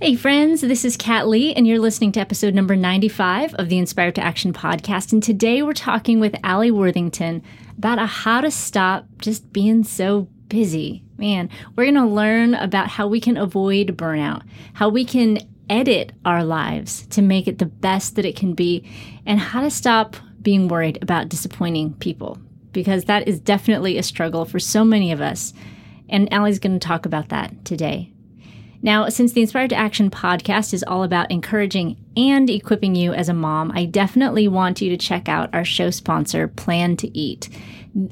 Hey, friends, this is Kat Lee, and you're listening to episode number 95 of the Inspired to Action podcast. And today we're talking with Alli Worthington about how to stop just being so busy. Man, we're going to learn about how we can avoid burnout, how we can edit our lives to make it the best that it can be, and how to stop being worried about disappointing people, because that is definitely a struggle for so many of us. And Alli's going to talk about that today. Now, since the Inspired to Action podcast is all about encouraging and equipping you as a mom, I definitely want you to check out our show sponsor, Plan to Eat.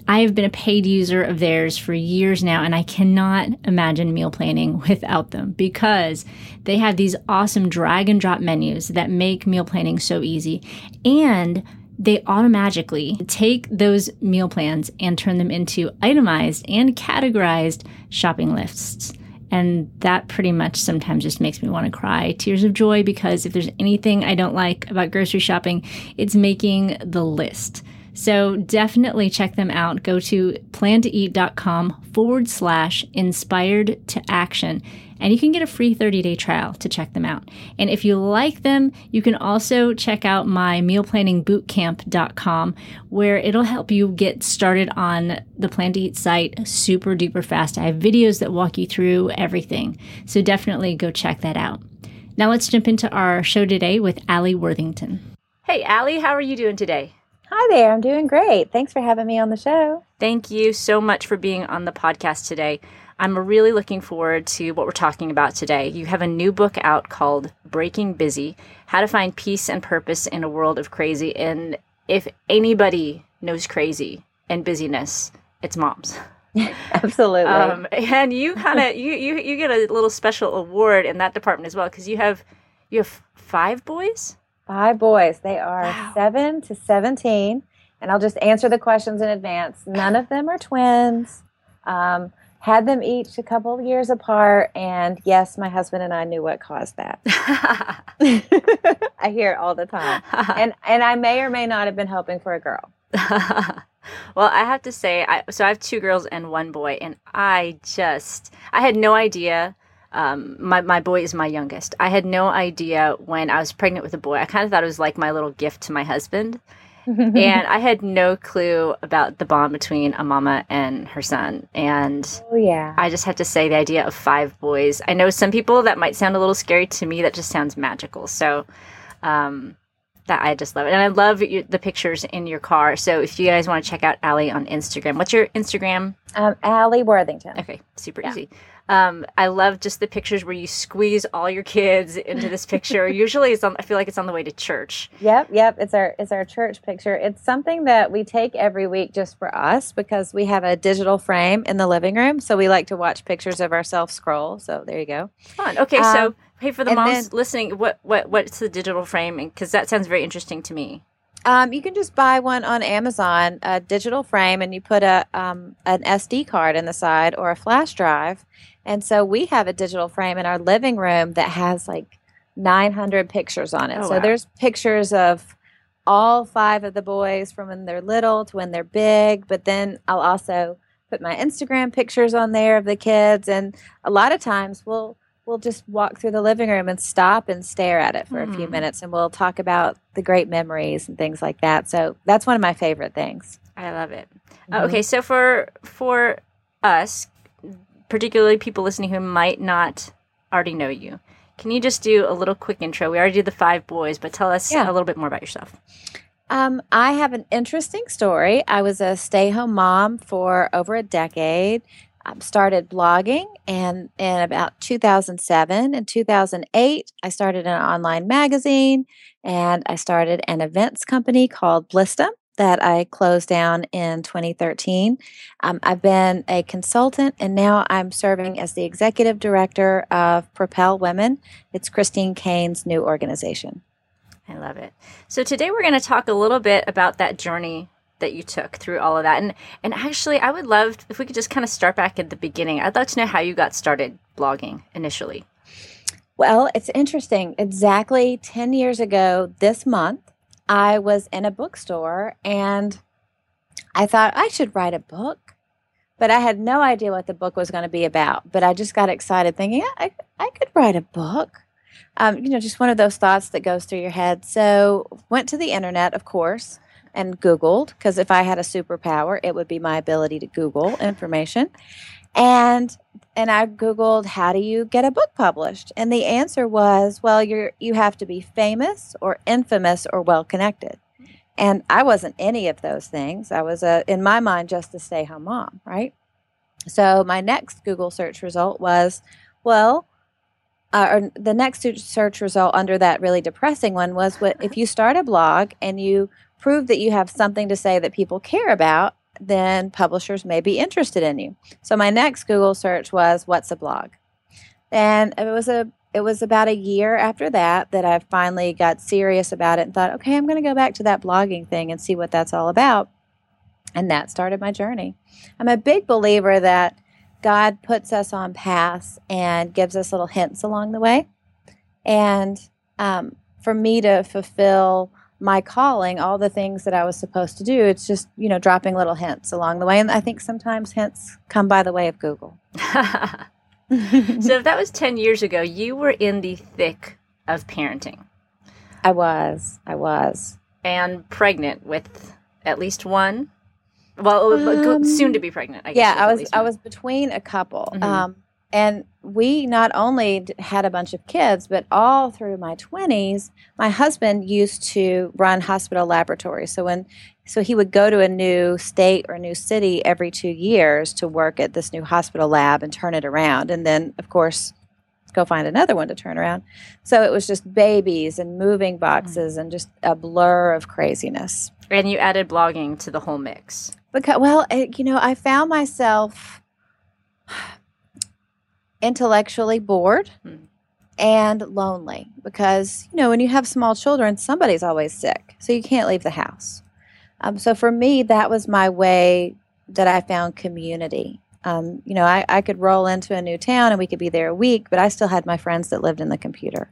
I have been a paid user of theirs for years now, and I cannot imagine meal planning without them because they have these awesome drag and drop menus that make meal planning so easy. And they automatically take those meal plans and turn them into itemized and categorized shopping lists. And that pretty much sometimes just makes me want to cry tears of joy because if there's anything I don't like about grocery shopping, it's making the list. So definitely check them out. Go to plantoeat.com forward slash inspired to action and you can get a free 30 day trial to check them out. And if you like them, you can also check out my mealplanningbootcamp.com where it'll help you get started on the Plan to Eat site super duper fast. I have videos that walk you through everything. So definitely go check that out. Now let's jump into our show today with Alli Worthington. Hey, Alli, how are you doing today? Hi there, I'm doing great. Thanks for having me on the show. Thank you so much for being on the podcast today. I'm really looking forward to what we're talking about today. You have a new book out called Breaking Busy How to Find Peace and Purpose in a World of Crazy. And if anybody knows crazy and busyness, it's moms. Absolutely. Um, and you kind of you, you you get a little special award in that department as well because you have you have five boys. Five boys. They are wow. seven to seventeen, and I'll just answer the questions in advance. None of them are twins. Um, had them each a couple of years apart and yes my husband and i knew what caused that i hear it all the time and and i may or may not have been hoping for a girl well i have to say I, so i have two girls and one boy and i just i had no idea um, my, my boy is my youngest. I had no idea when I was pregnant with a boy. I kind of thought it was like my little gift to my husband and I had no clue about the bond between a mama and her son. And oh, yeah. I just have to say the idea of five boys. I know some people that might sound a little scary to me. That just sounds magical. So, um, that I just love it, and I love your, the pictures in your car. So if you guys want to check out Alli on Instagram, what's your Instagram? Um, Alli Worthington. Okay, super yeah. easy. Um, I love just the pictures where you squeeze all your kids into this picture. Usually, it's on. I feel like it's on the way to church. Yep, yep. It's our it's our church picture. It's something that we take every week just for us because we have a digital frame in the living room, so we like to watch pictures of ourselves scroll. So there you go. Fun. Okay, um, so hey, for the moms then, listening, what what what's the digital frame? Because that sounds very interesting to me. Um, you can just buy one on Amazon, a digital frame, and you put a um, an SD card in the side or a flash drive. And so we have a digital frame in our living room that has like 900 pictures on it. Oh, so wow. there's pictures of all five of the boys from when they're little to when they're big. But then I'll also put my Instagram pictures on there of the kids, and a lot of times we'll we'll just walk through the living room and stop and stare at it for mm. a few hmm. minutes and we'll talk about the great memories and things like that so that's one of my favorite things i love it uh, mm-hmm. okay so for for us particularly people listening who might not already know you can you just do a little quick intro we already did the five boys but tell us yeah. a little bit more about yourself Um, I have an interesting story. I was a stay home mom for over a decade. I started blogging, and in about 2007 and 2008, I started an online magazine and I started an events company called Blissdom that I closed down in 2013. Um, I've been a consultant and now I'm serving as the executive director of Propel Women. It's Christine Caine's new organization. I love it. So today we're going to talk a little bit about that journey that you took through all of that. And and actually I would love if we could just kind of start back at the beginning. I'd love to know how you got started blogging initially. Well, it's interesting. Exactly 10 years ago this month, I was in a bookstore and I thought I should write a book, but I had no idea what the book was going to be about. But I just got excited thinking, I, I could write a book. Um, you know, just one of those thoughts that goes through your head. So went to the internet, of course, and Googled because if I had a superpower, it would be my ability to Google information. And and I googled how do you get a book published? And the answer was, well, you're you have to be famous or infamous or well connected. And I wasn't any of those things. I was a in my mind just a stay-home mom, right? So my next Google search result was, well, uh, or the next search result under that really depressing one was what if you start a blog and you prove that you have something to say that people care about, then publishers may be interested in you. So my next Google search was what's a blog? And it was a it was about a year after that that I finally got serious about it and thought, okay, I'm going to go back to that blogging thing and see what that's all about. And that started my journey. I'm a big believer that God puts us on paths and gives us little hints along the way. And um, for me to fulfill my calling, all the things that I was supposed to do. It's just, you know, dropping little hints along the way. And I think sometimes hints come by the way of Google. so if that was 10 years ago, you were in the thick of parenting. I was. I was. And pregnant with at least one. Well, um, soon to be pregnant. I yeah, I was. I was between a couple. Mm-hmm. Um, and we not only had a bunch of kids, but all through my 20s, my husband used to run hospital laboratories. So when so he would go to a new state or a new city every 2 years to work at this new hospital lab and turn it around and then of course go find another one to turn around. So it was just babies and moving boxes and just a blur of craziness. And you added blogging to the whole mix. Because well, you know, I found myself intellectually bored mm. and lonely because, you know, when you have small children, somebody's always sick. So you can't leave the house. Um, so for me, that was my way that I found community. Um, you know, I, I could roll into a new town and we could be there a week, but I still had my friends that lived in the computer.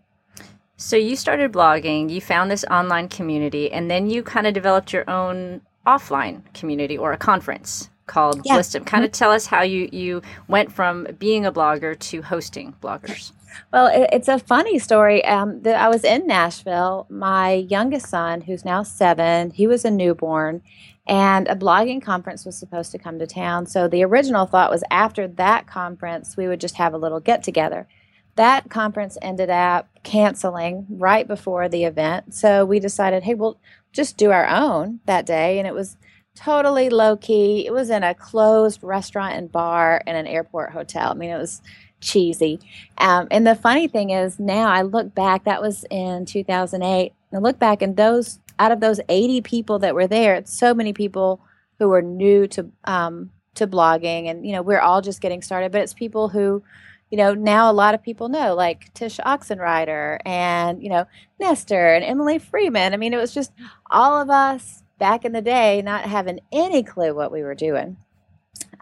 So you started blogging, you found this online community, and then you kind of developed your own offline community or a conference called yeah. Blissdom. Kind of mm-hmm. tell us how you you went from being a blogger to hosting bloggers. Well, it's a funny story. Um, the, I was in Nashville. My youngest son, who's now seven, he was a newborn, and a blogging conference was supposed to come to town. So the original thought was after that conference, we would just have a little get together. That conference ended up canceling right before the event. So we decided, hey, we'll just do our own that day. And it was totally low key. It was in a closed restaurant and bar in an airport hotel. I mean, it was cheesy. Um, and the funny thing is, now I look back, that was in 2008. I look back, and those out of those 80 people that were there, so many people who were new to um, to blogging, and you know, we're all just getting started. But it's people who you know, now a lot of people know, like Tish Oxenreider and, you know, Nester and Emily Freeman. I mean, it was just all of us back in the day not having any clue what we were doing.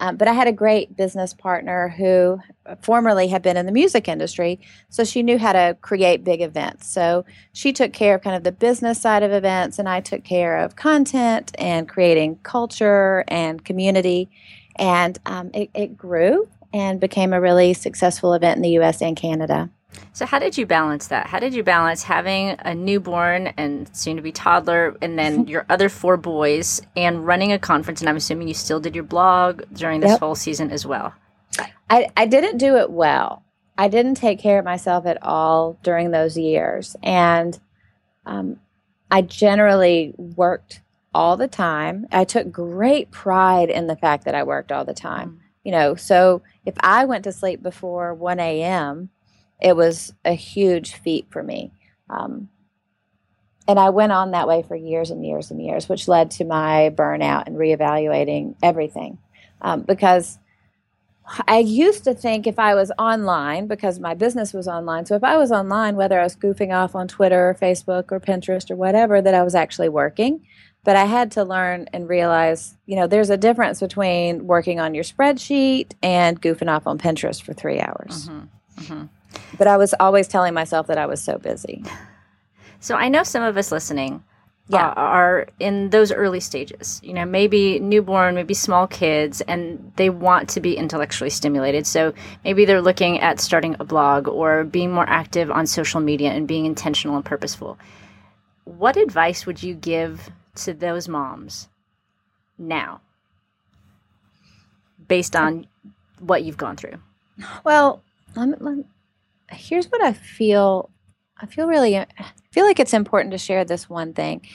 Um, but I had a great business partner who formerly had been in the music industry, so she knew how to create big events. So she took care of kind of the business side of events, and I took care of content and creating culture and community. And um, it, it grew and became a really successful event in the US and Canada. So, how did you balance that? How did you balance having a newborn and soon to be toddler, and then your other four boys, and running a conference? And I'm assuming you still did your blog during this yep. whole season as well. I, I didn't do it well. I didn't take care of myself at all during those years. And um, I generally worked all the time. I took great pride in the fact that I worked all the time. Mm. You know, so if I went to sleep before 1 a.m., it was a huge feat for me. Um, and I went on that way for years and years and years, which led to my burnout and reevaluating everything. Um, because I used to think if I was online, because my business was online, so if I was online, whether I was goofing off on Twitter or Facebook or Pinterest or whatever, that I was actually working. But I had to learn and realize, you know, there's a difference between working on your spreadsheet and goofing off on Pinterest for three hours. Mm-hmm. Mm-hmm. But I was always telling myself that I was so busy. So I know some of us listening yeah. are in those early stages. You know, maybe newborn, maybe small kids, and they want to be intellectually stimulated. So maybe they're looking at starting a blog or being more active on social media and being intentional and purposeful. What advice would you give to those moms now, based on what you've gone through? Well, let let here's what I feel. I feel really I feel like it's important to share this one thing.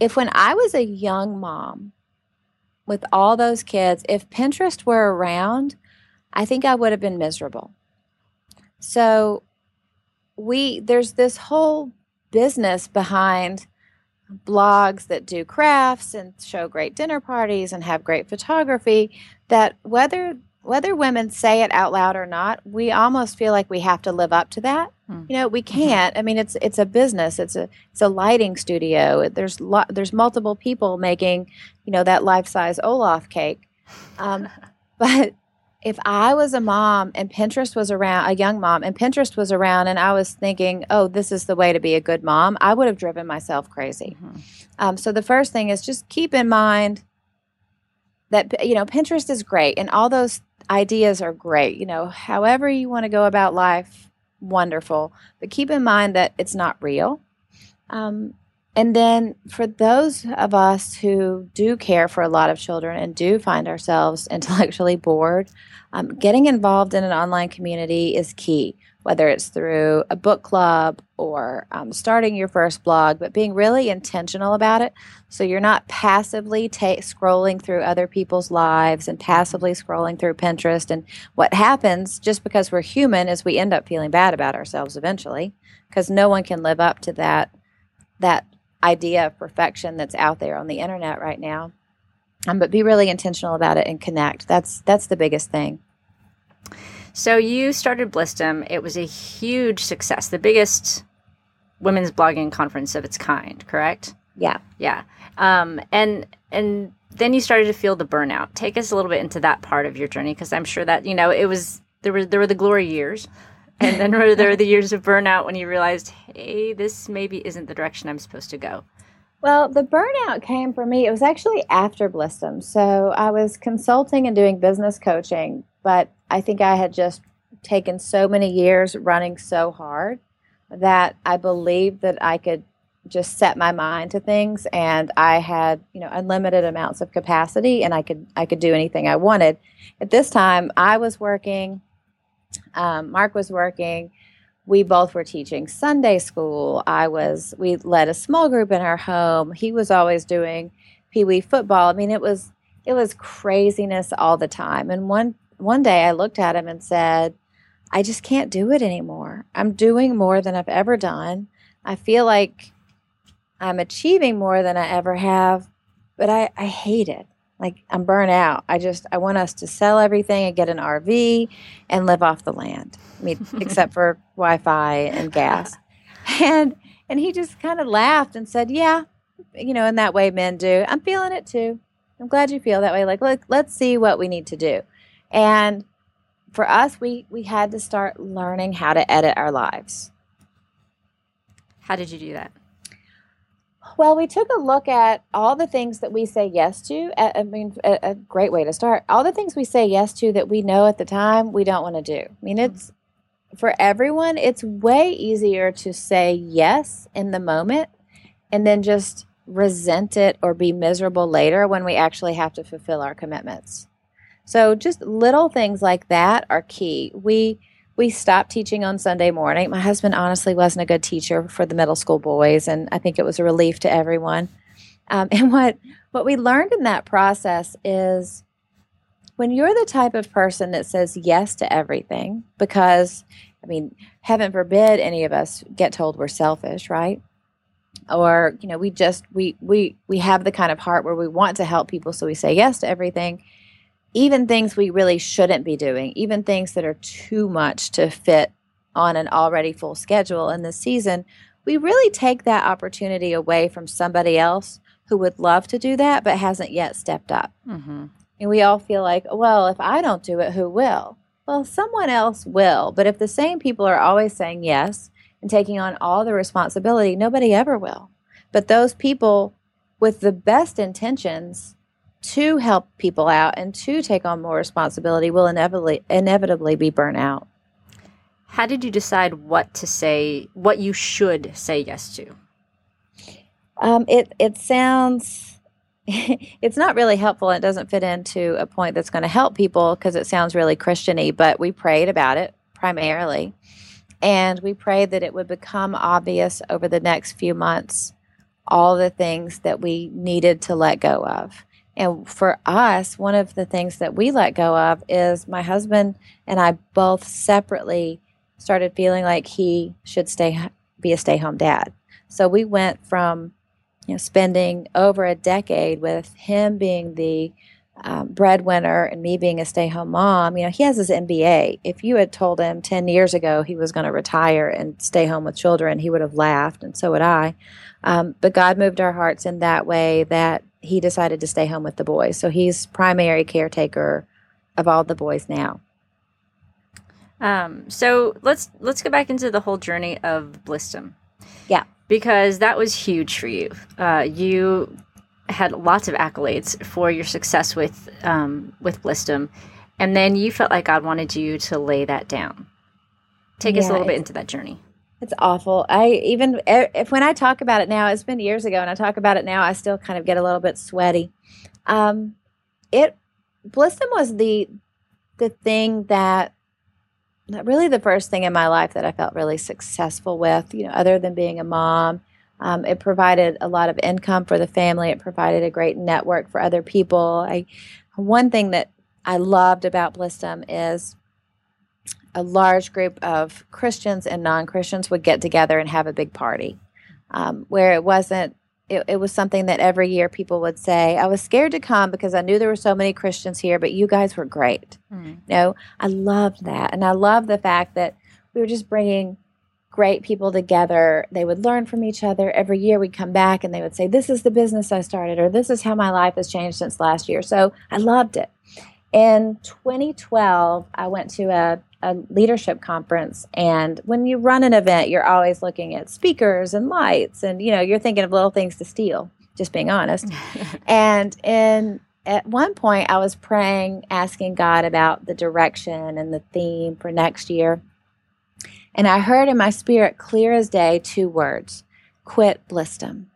If when I was a young mom with all those kids, if Pinterest were around, I think I would have been miserable. So we there's this whole business behind blogs that do crafts and show great dinner parties and have great photography that whether whether women say it out loud or not, we almost feel like we have to live up to that. Hmm. You know, we mm-hmm. can't. I mean, it's it's a business. It's a it's a lighting studio. There's lo- there's multiple people making, you know, that life size Olaf cake. Um, but if I was a mom and Pinterest was around, a young mom, and Pinterest was around, and I was thinking, oh, this is the way to be a good mom, I would have driven myself crazy. Mm-hmm. Um, so the first thing is just keep in mind that you know Pinterest is great, and all those ideas are great. You know, however you want to go about life, wonderful. But keep in mind that it's not real. Um, and then for those of us who do care for a lot of children and do find ourselves intellectually bored, um, getting involved in an online community is key whether it's through a book club or um, starting your first blog, but being really intentional about it. So you're not passively ta- scrolling through other people's lives and passively scrolling through Pinterest. And what happens just because we're human is we end up feeling bad about ourselves eventually because no one can live up to that that idea of perfection that's out there on the internet right now. Um, but be really intentional about it and connect. That's that's the biggest thing. So you started Blissdom. It was a huge success, the biggest women's blogging conference of its kind. Correct? Yeah. Yeah. Um, and and then you started to feel the burnout. Take us a little bit into that part of your journey, because I'm sure that you know it was there were there were the glory years, and then there were the years of burnout when you realized, hey, this maybe isn't the direction I'm supposed to go. Well, the burnout came for me. It was actually after Blissdom. So I was consulting and doing business coaching but I think I had just taken so many years running so hard that I believed that I could just set my mind to things and I had, you know, unlimited amounts of capacity and I could I could do anything I wanted. At this time I was working, um, Mark was working, we both were teaching Sunday school. I was we led a small group in our home. He was always doing pee wee football. I mean it was it was craziness all the time. And one one day I looked at him and said, I just can't do it anymore. I'm doing more than I've ever done. I feel like I'm achieving more than I ever have, but I, I hate it. Like I'm burnt out. I just I want us to sell everything and get an RV and live off the land. I mean, except for Wi-Fi and gas. And and he just kind of laughed and said, "Yeah, you know, in that way men do. I'm feeling it too. I'm glad you feel that way. Like, look, let's see what we need to do." And for us, we, we had to start learning how to edit our lives. How did you do that? Well, we took a look at all the things that we say yes to. I mean, a, a, great way to start. All the things we say yes to that we know at the time we don't want to do. I mean, it's for everyone, it's way easier to say yes in the moment and then just resent it or be miserable later when we actually have to fulfill our commitments. So just little things like that are key. We we stopped teaching on Sunday morning. My husband honestly wasn't a good teacher for the middle school boys, and I think it was a relief to everyone. Um, and what what we learned in that process is when you're the type of person that says yes to everything, because I mean, heaven forbid any of us get told we're selfish, right? Or you know, we just we we we have the kind of heart where we want to help people, so we say yes to everything even things we really shouldn't be doing, even things that are too much to fit on an already full schedule in this season, we really take that opportunity away from somebody else who would love to do that but hasn't yet stepped up. Mm-hmm. And we all feel like, well, if I don't do it, who will? Well, someone else will. But if the same people are always saying yes and taking on all the responsibility, nobody ever will. But those people with the best intentions to help people out and to take on more responsibility will inevitably inevitably be burnt out. How did you decide what to say, what you should say yes to? Um, it it sounds it's not really helpful. It doesn't fit into a point that's going to help people because it sounds really Christiany. But we prayed about it primarily, and we prayed that it would become obvious over the next few months all the things that we needed to let go of and for us, one of the things that we let go of is my husband and I both separately started feeling like he should stay be a stay-home dad. So we went from you know spending over a decade with him being the um, breadwinner and me being a stay-home mom. You know, he has his MBA. If you had told him ten years ago he was going to retire and stay home with children, he would have laughed, and so would I. Um, but God moved our hearts in that way that he decided to stay home with the boys. So he's primary caretaker of all the boys now. Um, so let's let's go back into the whole journey of Blissdom. Yeah, because that was huge for you. Uh, you had lots of accolades for your success with um, with Blissdom, and then you felt like God wanted you to lay that down. Take yeah, us a little bit into that journey. It's awful. I even if when I talk about it now, it's been years ago, and I talk about it now, I still kind of get a little bit sweaty. Um, it Blissdom was the the thing that really the first thing in my life that I felt really successful with. You know, other than being a mom, um, it provided a lot of income for the family. It provided a great network for other people. I one thing that I loved about Blissdom is a large group of Christians and non Christians would get together and have a big party, um, where it wasn't. It, it, was something that every year people would say, I was scared to come because I knew there were so many Christians here, but you guys were great. Mm. You know, I loved that. And I love the fact that we were just bringing great people together. They would learn from each other. Every year we'd come back and they would say, This is the business I started, or this is how my life has changed since last year. So I loved it. In 2012, I went to a a leadership conference and when you run an event you're always looking at speakers and lights and you know you're thinking of little things to steal just being honest. And in at one point i was praying asking god about the direction and the theme for next year and i heard in my spirit clear as day two words quit Blissdom.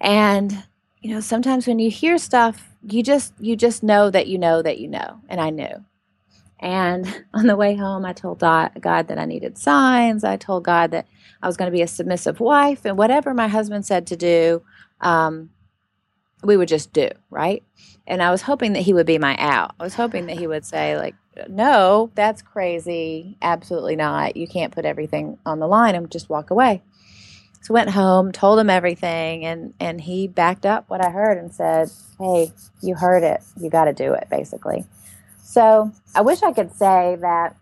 And you know sometimes when you hear stuff you just you just know that you know that you know and i knew and on the way home, I told God that I needed signs. I told God that I was going to be a submissive wife, and whatever my husband said to do, um, we would just do, right? And I was hoping that he would be my out. I was hoping that he would say, like, no, that's crazy. Absolutely not. You can't put everything on the line and just walk away. So went home, told him everything, and and he backed up what I heard and said, "Hey, you heard it. You got to do it." Basically, so I wish I could say that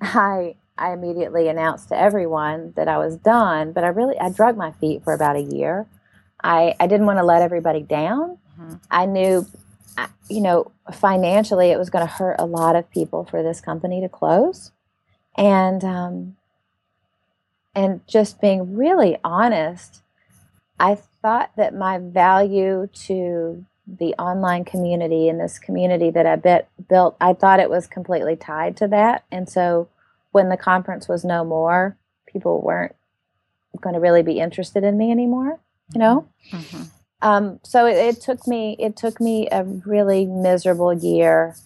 I I immediately announced to everyone that I was done, but I really I drug my feet for about a year. I I didn't want to let everybody down. Mm-hmm. I knew you know financially it was going to hurt a lot of people for this company to close, and um, and just being really honest, I thought that my value to the online community and this community that I bit, built, I thought it was completely tied to that. And so when the conference was no more, people weren't going to really be interested in me anymore, you know? Mm-hmm. Um, so it, it, took me, it took me a really miserable year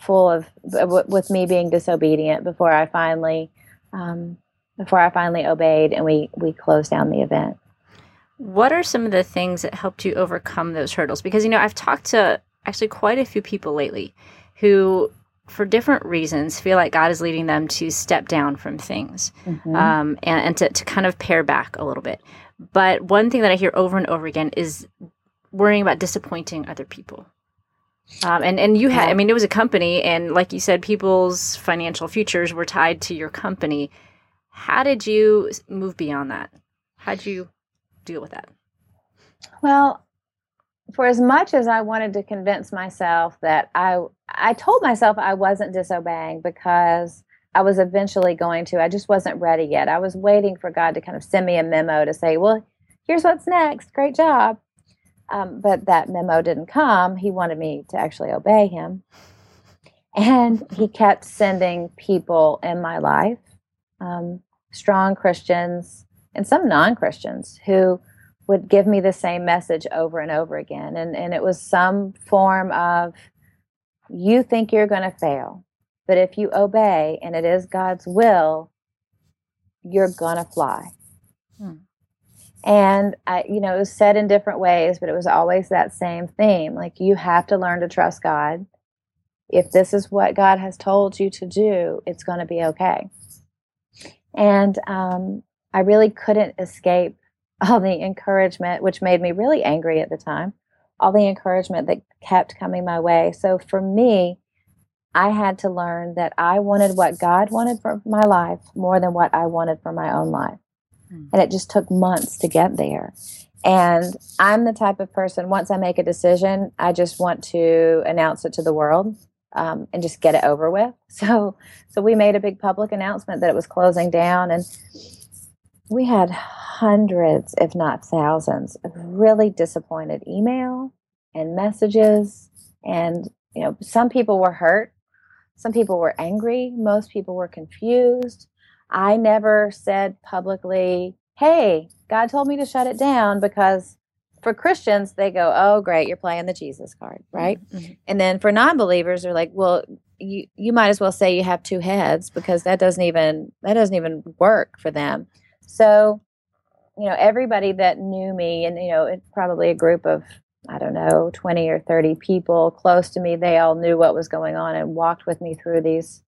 full of with me being disobedient before I finally um, before I finally obeyed and we we closed down the event. What are some of the things that helped you overcome those hurdles? Because you know I've talked to actually quite a few people lately who for different reasons feel like God is leading them to step down from things mm-hmm. um, and, and to, to kind of pare back a little bit. But one thing that I hear over and over again is worrying about disappointing other people. Um, and and you had, I mean, it was a company, and like you said, people's financial futures were tied to your company. How did you move beyond that? How did you deal with that? Well, for as much as I wanted to convince myself that I, I told myself I wasn't disobeying because I was eventually going to. I just wasn't ready yet. I was waiting for God to kind of send me a memo to say, "Well, here's what's next. Great job." Um, but that memo didn't come. He wanted me to actually obey him. And he kept sending people in my life, um, strong Christians and some non Christians, who would give me the same message over and over again. And, and it was some form of, you think you're going to fail, but if you obey and it is God's will, you're going to fly. Hmm. And I, you know, it was said in different ways, but it was always that same theme. Like you have to learn to trust God. If this is what God has told you to do, it's going to be okay. And um, I really couldn't escape all the encouragement, which made me really angry at the time, all the encouragement that kept coming my way. So for me, I had to learn that I wanted what God wanted for my life more than what I wanted for my own life. Hmm. And it just took months to get there. And I'm the type of person, once I make a decision, I just want to announce it to the world um, and just get it over with. So, so we made a big public announcement that it was closing down, and we had hundreds, if not thousands, of really disappointed email and messages. And you know, some people were hurt, some people were angry, most people were confused. I never said publicly, hey, God told me to shut it down because for Christians, they go, oh, great, you're playing the Jesus card, right? Mm-hmm. And then for non believers, they're like, well, you, you might as well say you have two heads because that doesn't even that doesn't even work for them. So, you know, everybody that knew me, and you know, it's probably a group of I don't know, 20 or 30 people close to me, they all knew what was going on and walked with me through these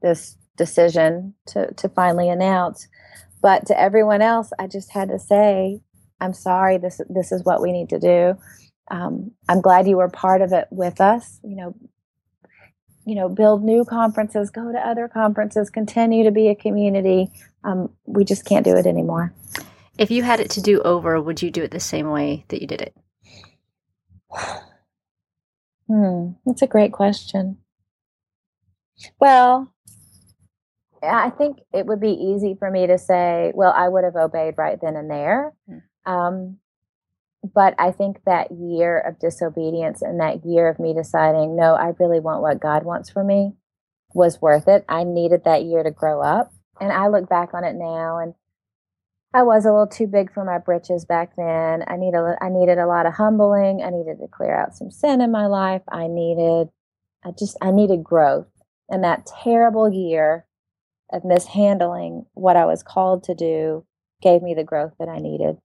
this decision to, to finally announce. But to everyone else, I just had to say, I'm sorry, this, this is what we need to do. Um, I'm glad you were part of it with us. You know, you know, build new conferences, go to other conferences, continue to be a community. Um, we just can't do it anymore. If you had it to do over, would you do it the same way that you did it? Hmm, that's a great question. Well, I think it would be easy for me to say, well, I would have obeyed right then and there. Mm. Um, but I think that year of disobedience and that year of me deciding, no, I really want what God wants for me was worth it. I needed that year to grow up. And I look back on it now and I was a little too big for my britches back then. I need a, I needed a lot of humbling. I needed to clear out some sin in my life. I needed, I just, I needed growth. And that terrible year of mishandling what I was called to do gave me the growth that I needed.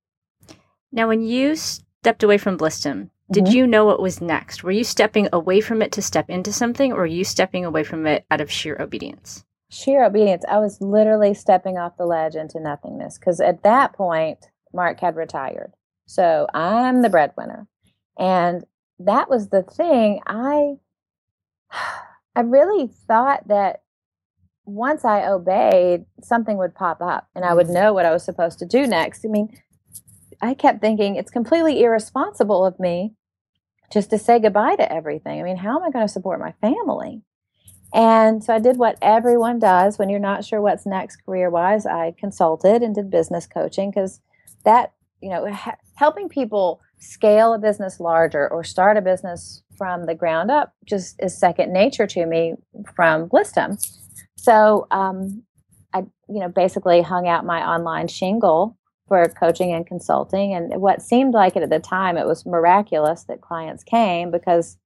Now, when you stepped away from Blissdom, did mm-hmm. you know what was next? Were you stepping away from it to step into something, or were you stepping away from it out of sheer obedience? Sheer obedience. I was literally stepping off the ledge into nothingness because at that point, Mark had retired. So I'm the breadwinner. And that was the thing. I I really thought that once I obeyed, something would pop up and I would mm-hmm. know what I was supposed to do next. I mean, I kept thinking it's completely irresponsible of me just to say goodbye to everything. I mean, how am I going to support my family? And so I did what everyone does when you're not sure what's next career wise. I consulted and did business coaching because that, you know, ha- helping people scale a business larger or start a business from the ground up just is second nature to me from Blissdom. So um, I, you know, basically hung out my online shingle for coaching and consulting. And what seemed like it at the time, it was miraculous that clients came because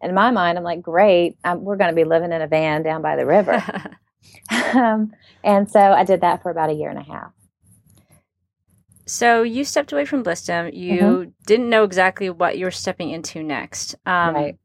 in my mind, I'm like, great, I'm, we're going to be living in a van down by the river. um, and so I did that for about a year and a half. So you stepped away from Blissdom. You mm-hmm. didn't know exactly what you were stepping into next. Um, right.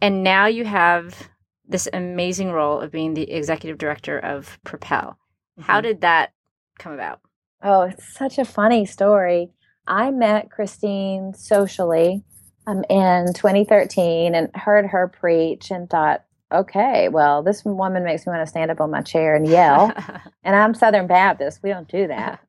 And now you have this amazing role of being the executive director of Propel. Mm-hmm. How did that come about? Oh, it's such a funny story. I met Christine socially um, in 2013 and heard her preach and thought, okay, well, this woman makes me want to stand up on my chair and yell. and I'm Southern Baptist. We don't do that.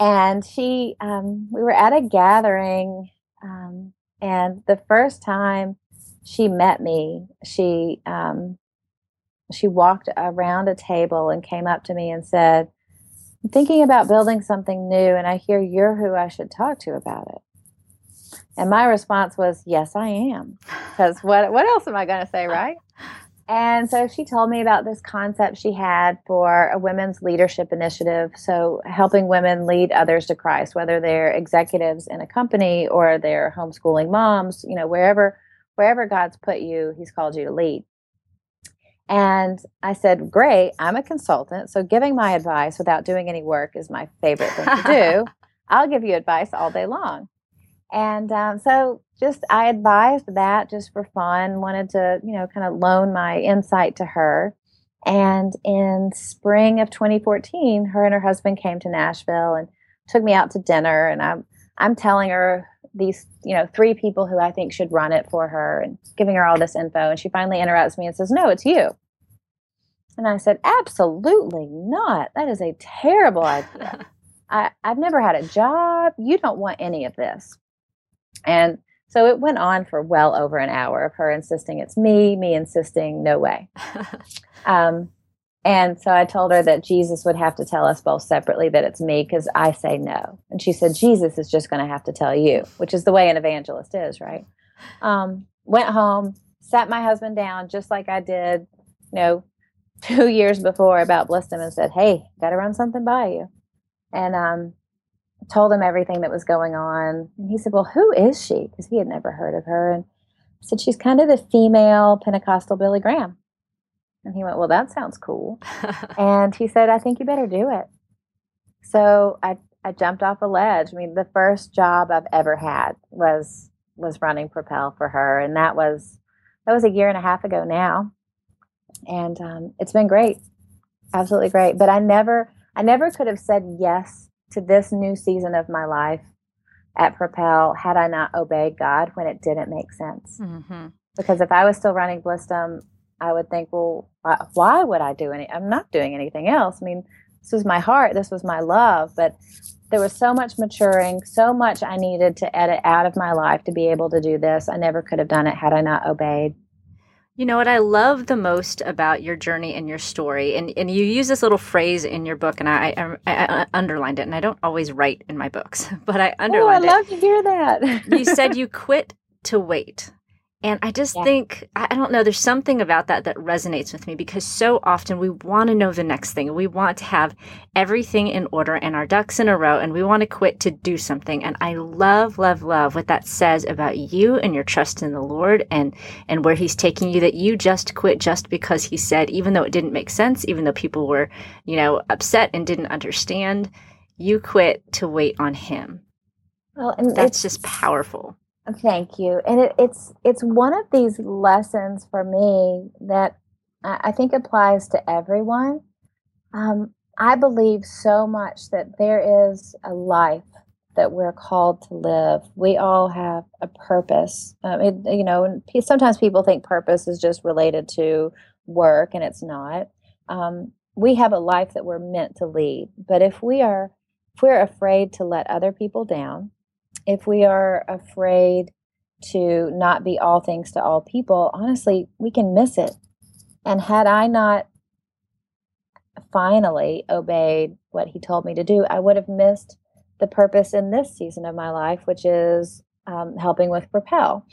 and she, um, we were at a gathering. Um, and the first time she met me, she, um, she walked around a table and came up to me and said, I'm thinking about building something new, and I hear you're who I should talk to about it. And my response was, Yes, I am. Because what, what else am I going to say, right? And so she told me about this concept she had for a women's leadership initiative. So, helping women lead others to Christ, whether they're executives in a company or they're homeschooling moms, you know, wherever wherever God's put you, he's called you to lead. And I said, Great, I'm a consultant. So giving my advice without doing any work is my favorite thing to do. I'll give you advice all day long. And um, so just I advised that just for fun, wanted to, you know, kind of loan my insight to her. And in spring of 2014, her and her husband came to Nashville and took me out to dinner. And I'm, I'm telling her these, you know, three people who I think should run it for her and giving her all this info. And she finally interrupts me and says, No, it's you. And I said, Absolutely not. That is a terrible idea. I, I've never had a job. You don't want any of this. And so it went on for well over an hour of her insisting it's me, me insisting no way. um, and so I told her that Jesus would have to tell us both separately that it's me because I say no. And she said, Jesus is just going to have to tell you, which is the way an evangelist is, right? Um, went home, sat my husband down just like I did, you know, two years before about Blissdom and said, Hey, got to run something by you. And um, told him everything that was going on. And he said, Well, who is she? Because he had never heard of her. And I said, She's kind of the female Pentecostal Billy Graham. And he went, Well, that sounds cool. and he said, I think you better do it. So I, I jumped off a ledge. I mean, the first job I've ever had was was running Propel for her. And that was that was a year and a half ago now. And um, it's been great. Absolutely great. But I never I never could have said yes to this new season of my life at Propel had I not obeyed God when it didn't make sense. Mm-hmm. Because if I was still running Blissdom, I would think, well, why would I do any? I'm not doing anything else. I mean, this was my heart, this was my love, but there was so much maturing, so much I needed to edit out of my life to be able to do this. I never could have done it had I not obeyed. You know what I love the most about your journey and your story, and, and you use this little phrase in your book, and I, I, I underlined it, and I don't always write in my books, but oh, I underlined it. oh, I love it. to hear that. you said you quit to wait. And I just yeah. think, I don't know, there's something about that that resonates with me because so often we want to know the next thing. We want to have everything in order and our ducks in a row, and we want to quit to do something. And I love, love, love what that says about you and your trust in the Lord and, and where He's taking you, that you just quit just because He said, even though it didn't make sense, even though people were, you know, upset and didn't understand, you quit to wait on Him. Well, and that's just powerful. Thank you. And it, it's it's one of these lessons for me that I think applies to everyone. Um, I believe so much that there is a life that we're called to live. We all have a purpose. Um, it, you know, sometimes people think purpose is just related to work, and it's not. Um, we have a life that we're meant to lead. But if we are if we're afraid to let other people down, if we are afraid to not be all things to all people, honestly, we can miss it. And had I not finally obeyed what he told me to do, I would have missed the purpose in this season of my life, which is um, helping with Propel.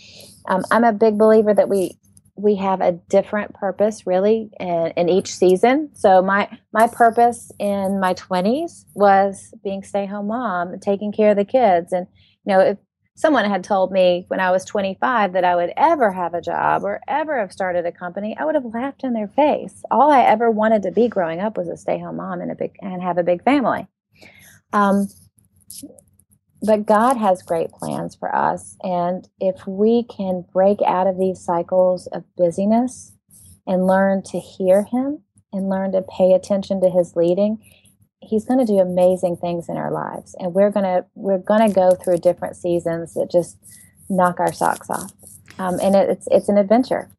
Um, I'm a big believer that we we have a different purpose really in, in, each season so my my purpose in my 20s was being stay home mom taking care of the kids and you know, if someone had told me when I was 25 that I would ever have a job or ever have started a company, I would have laughed in their face. All I ever wanted to be growing up was a stay-home mom and a big and have a big family. Um, but God has great plans for us, and if we can break out of these cycles of busyness and learn to hear Him and learn to pay attention to His leading, he's going to do amazing things in our lives and we're going to we're going to go through different seasons that just knock our socks off. Um, and it, it's it's an adventure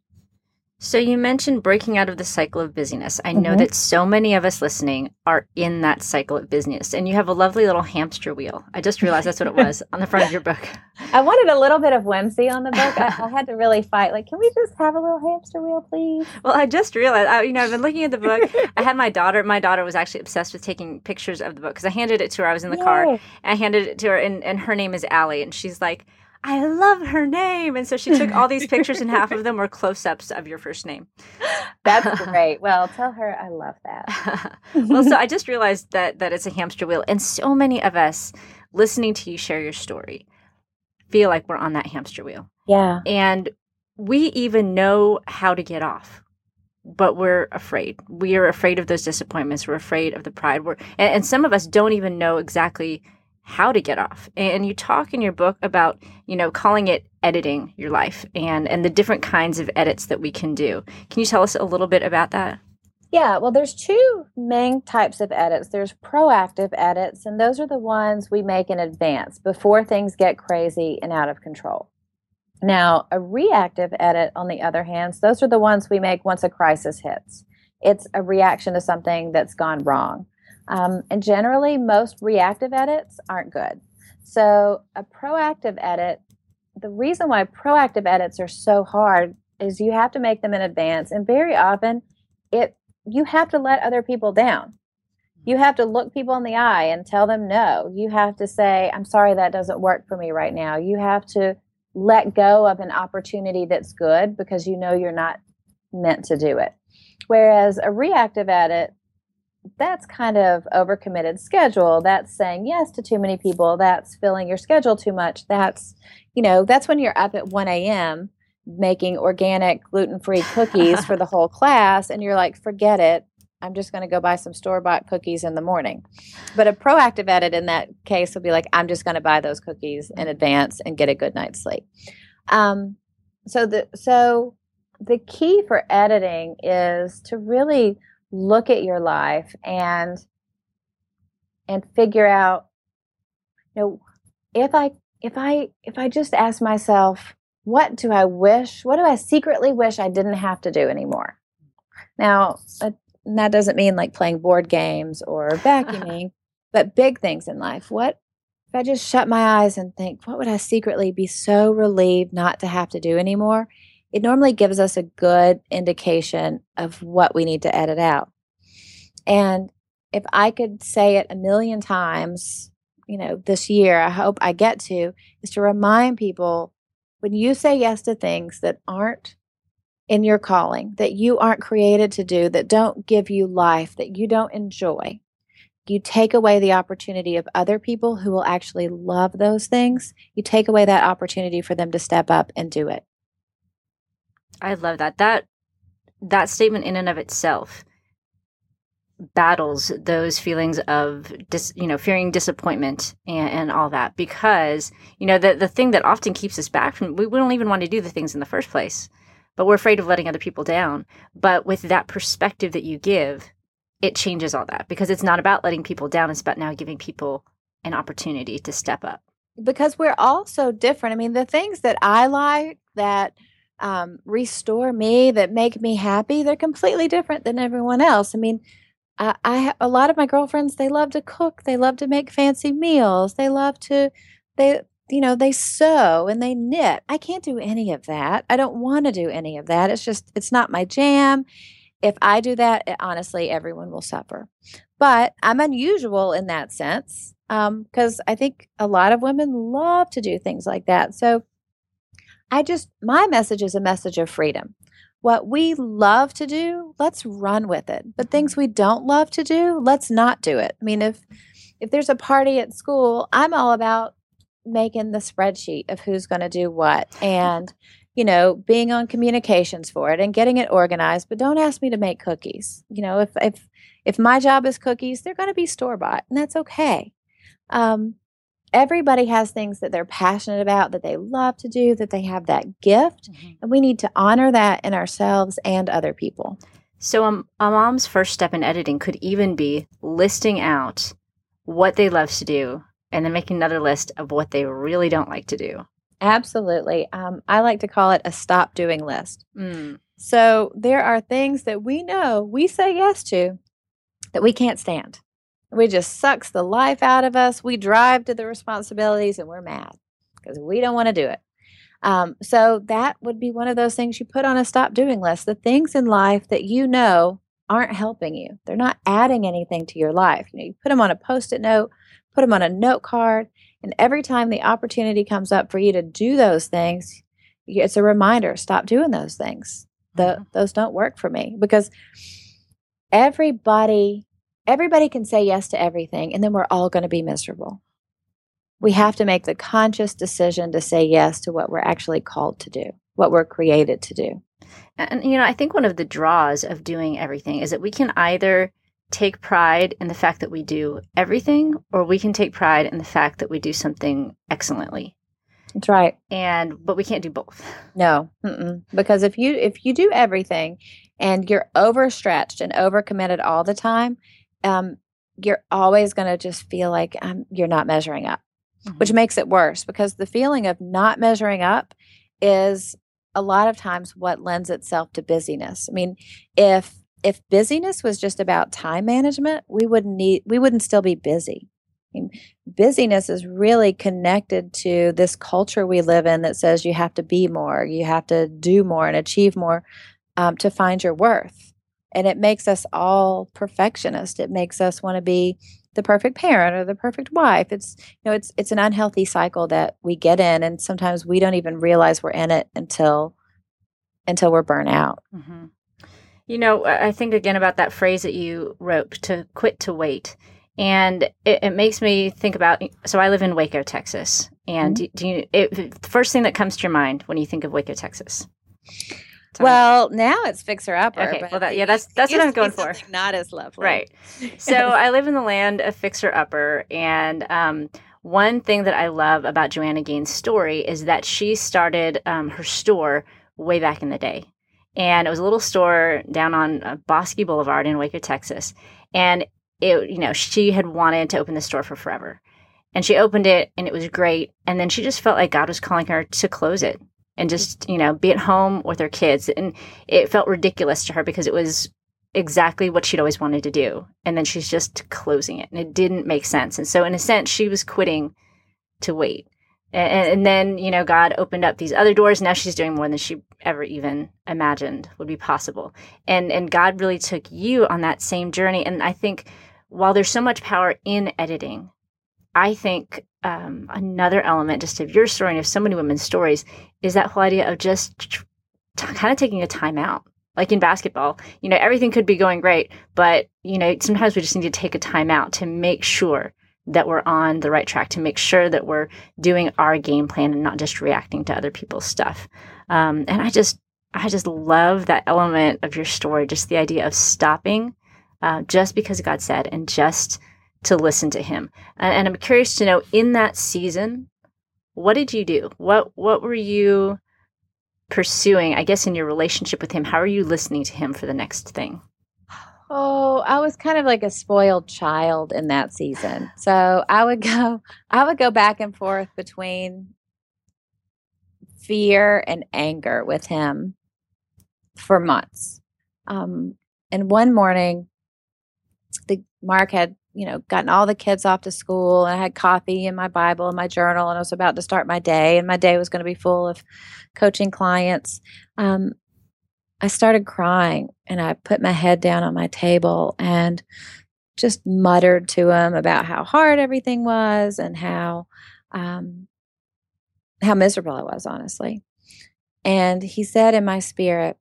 so you mentioned breaking out of the cycle of busyness. I know mm-hmm. that so many of us listening are in that cycle of business, and you have a lovely little hamster wheel. I just realized that's what it was on the front of your book. I wanted a little bit of whimsy on the book. I, I, had to really fight. Like, can we just have a little hamster wheel, please? Well, I just realized. I, you know, I've been looking at the book. I had my daughter. My daughter was actually obsessed with taking pictures of the book because I handed it to her. I was in the Yay. car. And I handed it to her, and, and her name is Allie, and she's like I love her name. And so she took all these pictures, and half of them were close ups of your first name. That's great. Well, tell her I love that. well, so I just realized that that it's a hamster wheel, and so many of us listening to you share your story feel like we're on that hamster wheel. Yeah. And we even know how to get off but we're afraid. We are afraid of those disappointments. We're afraid of the pride. We're, and, and, some of us don't even know exactly how to get off. And you talk in your book about, you know, calling it editing your life and and the different kinds of edits that we can do. Can you tell us a little bit about that? Yeah, well there's two main types of edits. There's proactive edits and those are the ones we make in advance before things get crazy and out of control. Now, a reactive edit on the other hand, those are the ones we make once a crisis hits. It's a reaction to something that's gone wrong. Um, and generally, most reactive edits aren't good. So, a proactive edit, the reason why proactive edits are so hard is you have to make them in advance. And very often, it you have to let other people down. You have to look people in the eye and tell them no. You have to say, I'm sorry, that doesn't work for me right now. You have to let go of an opportunity that's good because you know you're not meant to do it. Whereas a reactive edit, that's kind of overcommitted schedule. That's saying yes to too many people. That's filling your schedule too much. That's, you know, that's when you're up at 1 a.m. making organic gluten free cookies for the whole class. And you're like, forget it. I'm just going to go buy some store bought cookies in the morning. But a proactive edit in that case would be like, I'm just going to buy those cookies in advance and get a good night's sleep. Um, so the so the key for editing is to really look at your life and and figure out you know if i if i if i just ask myself what do i wish what do i secretly wish i didn't have to do anymore? Now uh, that doesn't mean like playing board games or vacuuming but big things in life. What if i just shut my eyes and think what would i secretly be so relieved not to have to do anymore it normally gives us a good indication of what we need to edit out. And if I could say it a million times, you know, this year, I hope I get to, is to remind people when you say yes to things that aren't in your calling, that you aren't created to do, that don't give you life, that you don't enjoy, you take away the opportunity of other people who will actually love those things. You take away that opportunity for them to step up and do it. I love that. That that statement in and of itself battles those feelings of dis, you know fearing disappointment and, and all that because you know the the thing that often keeps us back from we, we don't even want to do the things in the first place but we're afraid of letting other people down. But with that perspective that you give it changes all that because it's not about letting people down. It's about now giving people an opportunity to step up. Because we're all so different. I mean the things that i like that um, restore me, that make me happy, they're completely different than everyone else. I mean, I, I a lot of my girlfriends they love to cook, they love to make fancy meals, they love to they you know they sew and they knit. I can't do any of that. I don't want to do any of that. It's just it's not my jam. If I do that, it, honestly, everyone will suffer. But I'm unusual in that sense because um, I think a lot of women love to do things like that. So I just, my message is a message of freedom. What we love to do, let's run with it. But things mm-hmm. we don't love to do, let's not do it. I mean, if, if there's a party at school, I'm all about making the spreadsheet of who's going to do what and you know being on communications for it and getting it organized but don't ask me to make cookies you know if if if my job is cookies they're going to be store bought and that's okay um, everybody has things that they're passionate about that they love to do that they have that gift mm-hmm. and we need to honor that in ourselves and other people so um, a mom's first step in editing could even be listing out what they love to do and then making another list of what they really don't like to do. Absolutely. Um, I like to call it a stop doing list. Mm. So there are things that we know we say yes to that we can't stand. We just sucks the life out of us. We drive to the responsibilities and we're mad because we don't want to do it. Um, so that would be one of those things you put on a stop doing list. The things in life that you know aren't helping you. They're not adding anything to your life. You know, you put them on a post-it note put them on a note card. And every time the opportunity comes up for you to do those things, it's a reminder stop doing those things. The, mm-hmm. Those don't work for me because everybody everybody can say yes to everything and then we're all going to be miserable. We have to make the conscious decision to say yes to what we're actually called to do, what we're created to do. And, you know, I think one of the draws of doing everything is that we can either take pride in the fact that we do everything, or we can take pride in the fact that we do something excellently. That's right. And but we can't do both. No, mm-mm. because if you if you do everything and you're overstretched and overcommitted all the time, um, you're always going to just feel like um, you're not measuring up, mm-hmm. which makes it worse because the feeling of not measuring up is a lot of times what lends itself to busyness. I mean, if if busyness was just about time management, we wouldn't need we wouldn't still be busy. I mean, busyness is really connected to this culture we live in that says you have to be more, you have to do more and achieve more um, to find your worth. And it makes us all perfectionist. It makes us want to be the perfect parent or the perfect wife. It's you know it's it's an unhealthy cycle that we get in, and sometimes we don't even realize we're in it until until we're burnt out. Mm-hmm. You know, I think again about that phrase that you wrote to quit to wait. And it, it makes me think about so I live in Waco, Texas. And mm-hmm. do, do, you, it, the first thing that comes to your mind when you think of Waco, Texas? Well, now it's fixer upper. Okay, well, that, yeah, that's that's what I'm going for. Not as lovely, right? So I live in the land of fixer upper, and um, one thing that I love about Joanna Gaines' story is that she started um, her store way back in the day and it was a little store down on uh, Bosque Boulevard in Waco, Texas. And it, you know, she had wanted to open the store for forever, and she opened it, and it was great. And then she just felt like God was calling her to close it and just, you know, be at home with her kids. And it felt ridiculous to her because it was exactly what she'd always wanted to do. And then she's just closing it, and it didn't make sense. And so, in a sense, she was quitting to wait. And, and, then, you know, God opened up these other doors. Now she's doing more than she ever even imagined would be possible. And and God really took you on that same journey. And I think while there's so much power in editing, I think um, another element just of your story and of so many women's stories is that whole idea of just t- kind of taking a time out. Like in basketball, you know, everything could be going great, but you know, sometimes we just need to take a time out to make sure that we're on the right track to make sure that we're doing our game plan and not just reacting to other people's stuff. Um, and I just, I just love that element of your story, just the idea of stopping uh, just because God said and just to listen to Him. And, I'm curious to know in that season, what did you do? What what were you pursuing? I guess in your relationship with Him, how are you listening to Him for the next thing? Oh, I was kind of like a spoiled child in that season. So I would go I would go back and forth between fear and anger with him for months. Um, and one morning, the Mark had you know gotten all the kids off to school, and I had coffee and my Bible and my journal, and I was about to start my day, and my day was going to be full of coaching clients. Um, I started crying and I put my head down on my table and just muttered to him about how hard everything was and how um, how miserable I was, honestly. And he said in my spirit,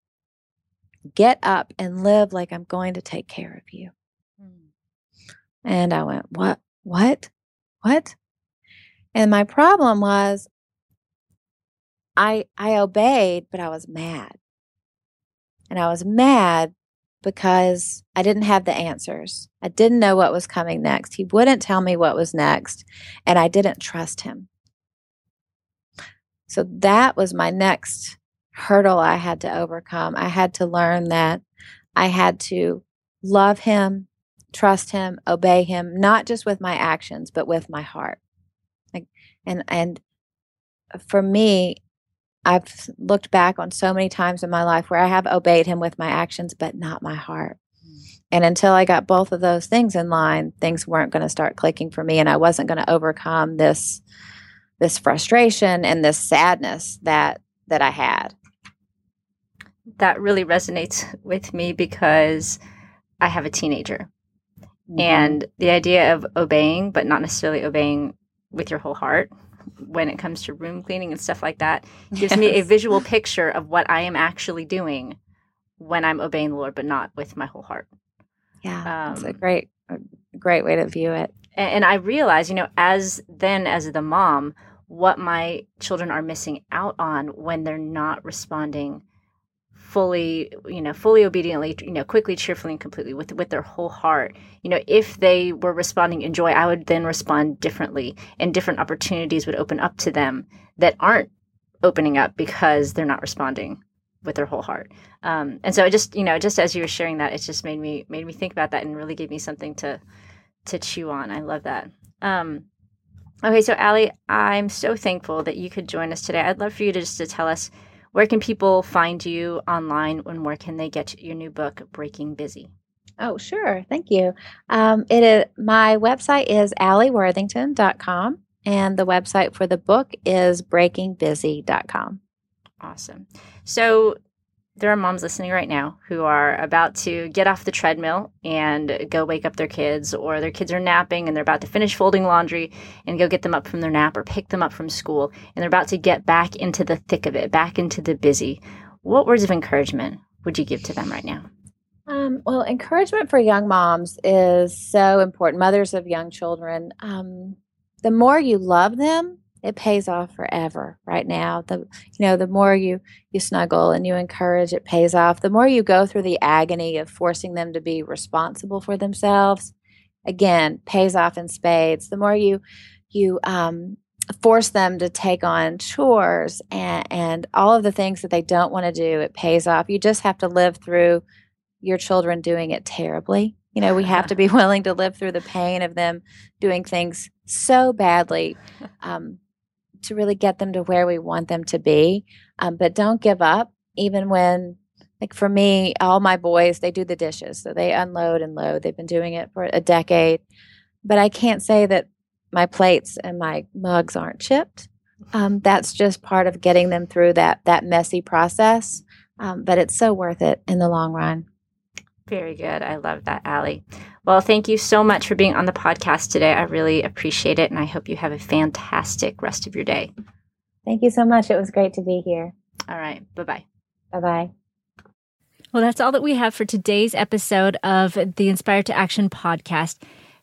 "Get up and live like I'm going to take care of you." And I went, "What? What? What?" And my problem was I I obeyed, but I was mad. And I was mad because I didn't have the answers. I didn't know what was coming next. He wouldn't tell me what was next, and I didn't trust him. So that was my next hurdle I had to overcome. I had to learn that I had to love him, trust him, obey him, not just with my actions, but with my heart. Like, and and for me, I've looked back on so many times in my life where I have obeyed him with my actions, but not my heart. Mm. And until I got both of those things in line, things weren't going to start clicking for me, and I wasn't going to overcome this this frustration and this sadness that that I had. That really resonates with me because I have a teenager. Mm-hmm. And the idea of obeying, but not necessarily obeying with your whole heart, when it comes to room cleaning and stuff like that gives yes. me a visual picture of what I am actually doing when I'm obeying the Lord, but not with my whole heart. Yeah, um, that's a great, a great way to view it. And, and I realize, you know, as then as the mom, what my children are missing out on when they're not responding fully you know fully obediently you know quickly cheerfully and completely with with their whole heart. You know if they were responding in joy i would then respond differently and different opportunities would open up to them that aren't opening up because they're not responding with their whole heart. Um, and so it just you know just as you were sharing that it just made me made me think about that and really gave me something to to chew on. I love that. Um, okay so Alli i'm so thankful that you could join us today. I'd love for you to just to tell us where can people find you online and where can they get your new book, Breaking Busy? Oh, sure. Thank you. Um, it is, my website is alliworthington.com and the website for the book is breakingbusy.com. Awesome. So there are moms listening right now who are about to get off the treadmill and go wake up their kids, or their kids are napping and they're about to finish folding laundry and go get them up from their nap or pick them up from school, and they're about to get back into the thick of it, back into the busy. What words of encouragement would you give to them right now? Um, well, encouragement for young moms is so important, mothers of young children. Um, the more you love them, it pays off forever right now. The you know the more you you snuggle and you encourage it pays off. The more you go through the agony of forcing them to be responsible for themselves again pays off in spades. The more you you um, force them to take on chores and, and all of the things that they don't want to do it pays off. You just have to live through your children doing it terribly. You know we have to be willing to live through the pain of them doing things so badly um, to really get them to where we want them to be. Um, but don't give up, even when, like for me, all my boys, they do the dishes. So they unload and load. They've been doing it for a decade. But I can't say that my plates and my mugs aren't chipped. Um, that's just part of getting them through that that messy process. Um, but it's so worth it in the long run. Very good. I love that, Alli. Well, thank you so much for being on the podcast today. I really appreciate it, and I hope you have a fantastic rest of your day. Thank you so much. It was great to be here. All right. Bye bye. Bye bye. Well, that's all that we have for today's episode of the Inspired to Action podcast.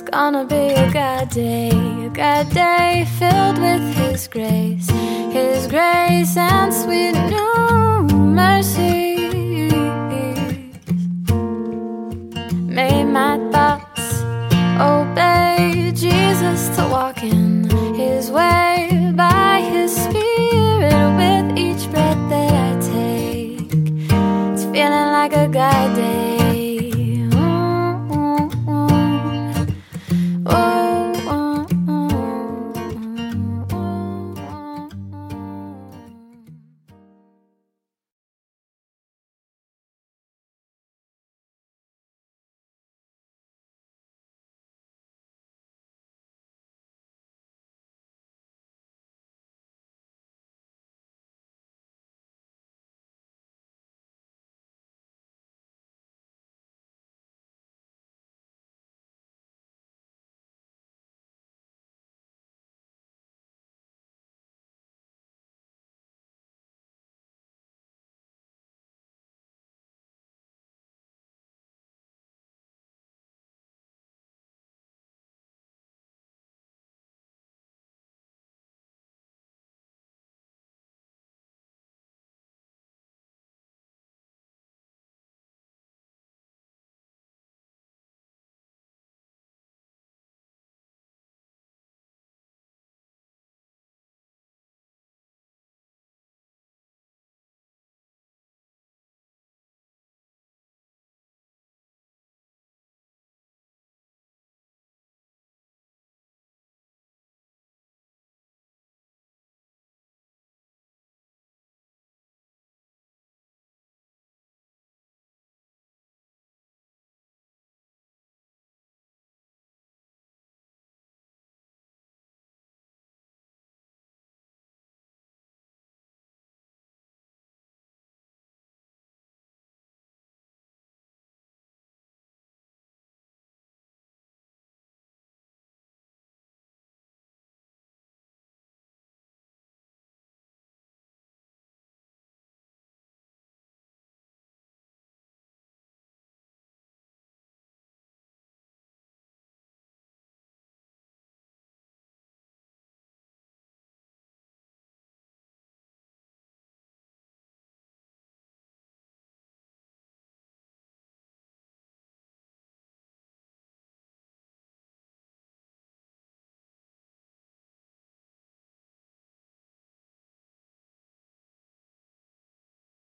It's gonna be a good day, a good day filled with His grace, His grace and sweet new mercies. May my thoughts obey Jesus to walk in His way by His Spirit with each breath that I take. It's feeling like a good day.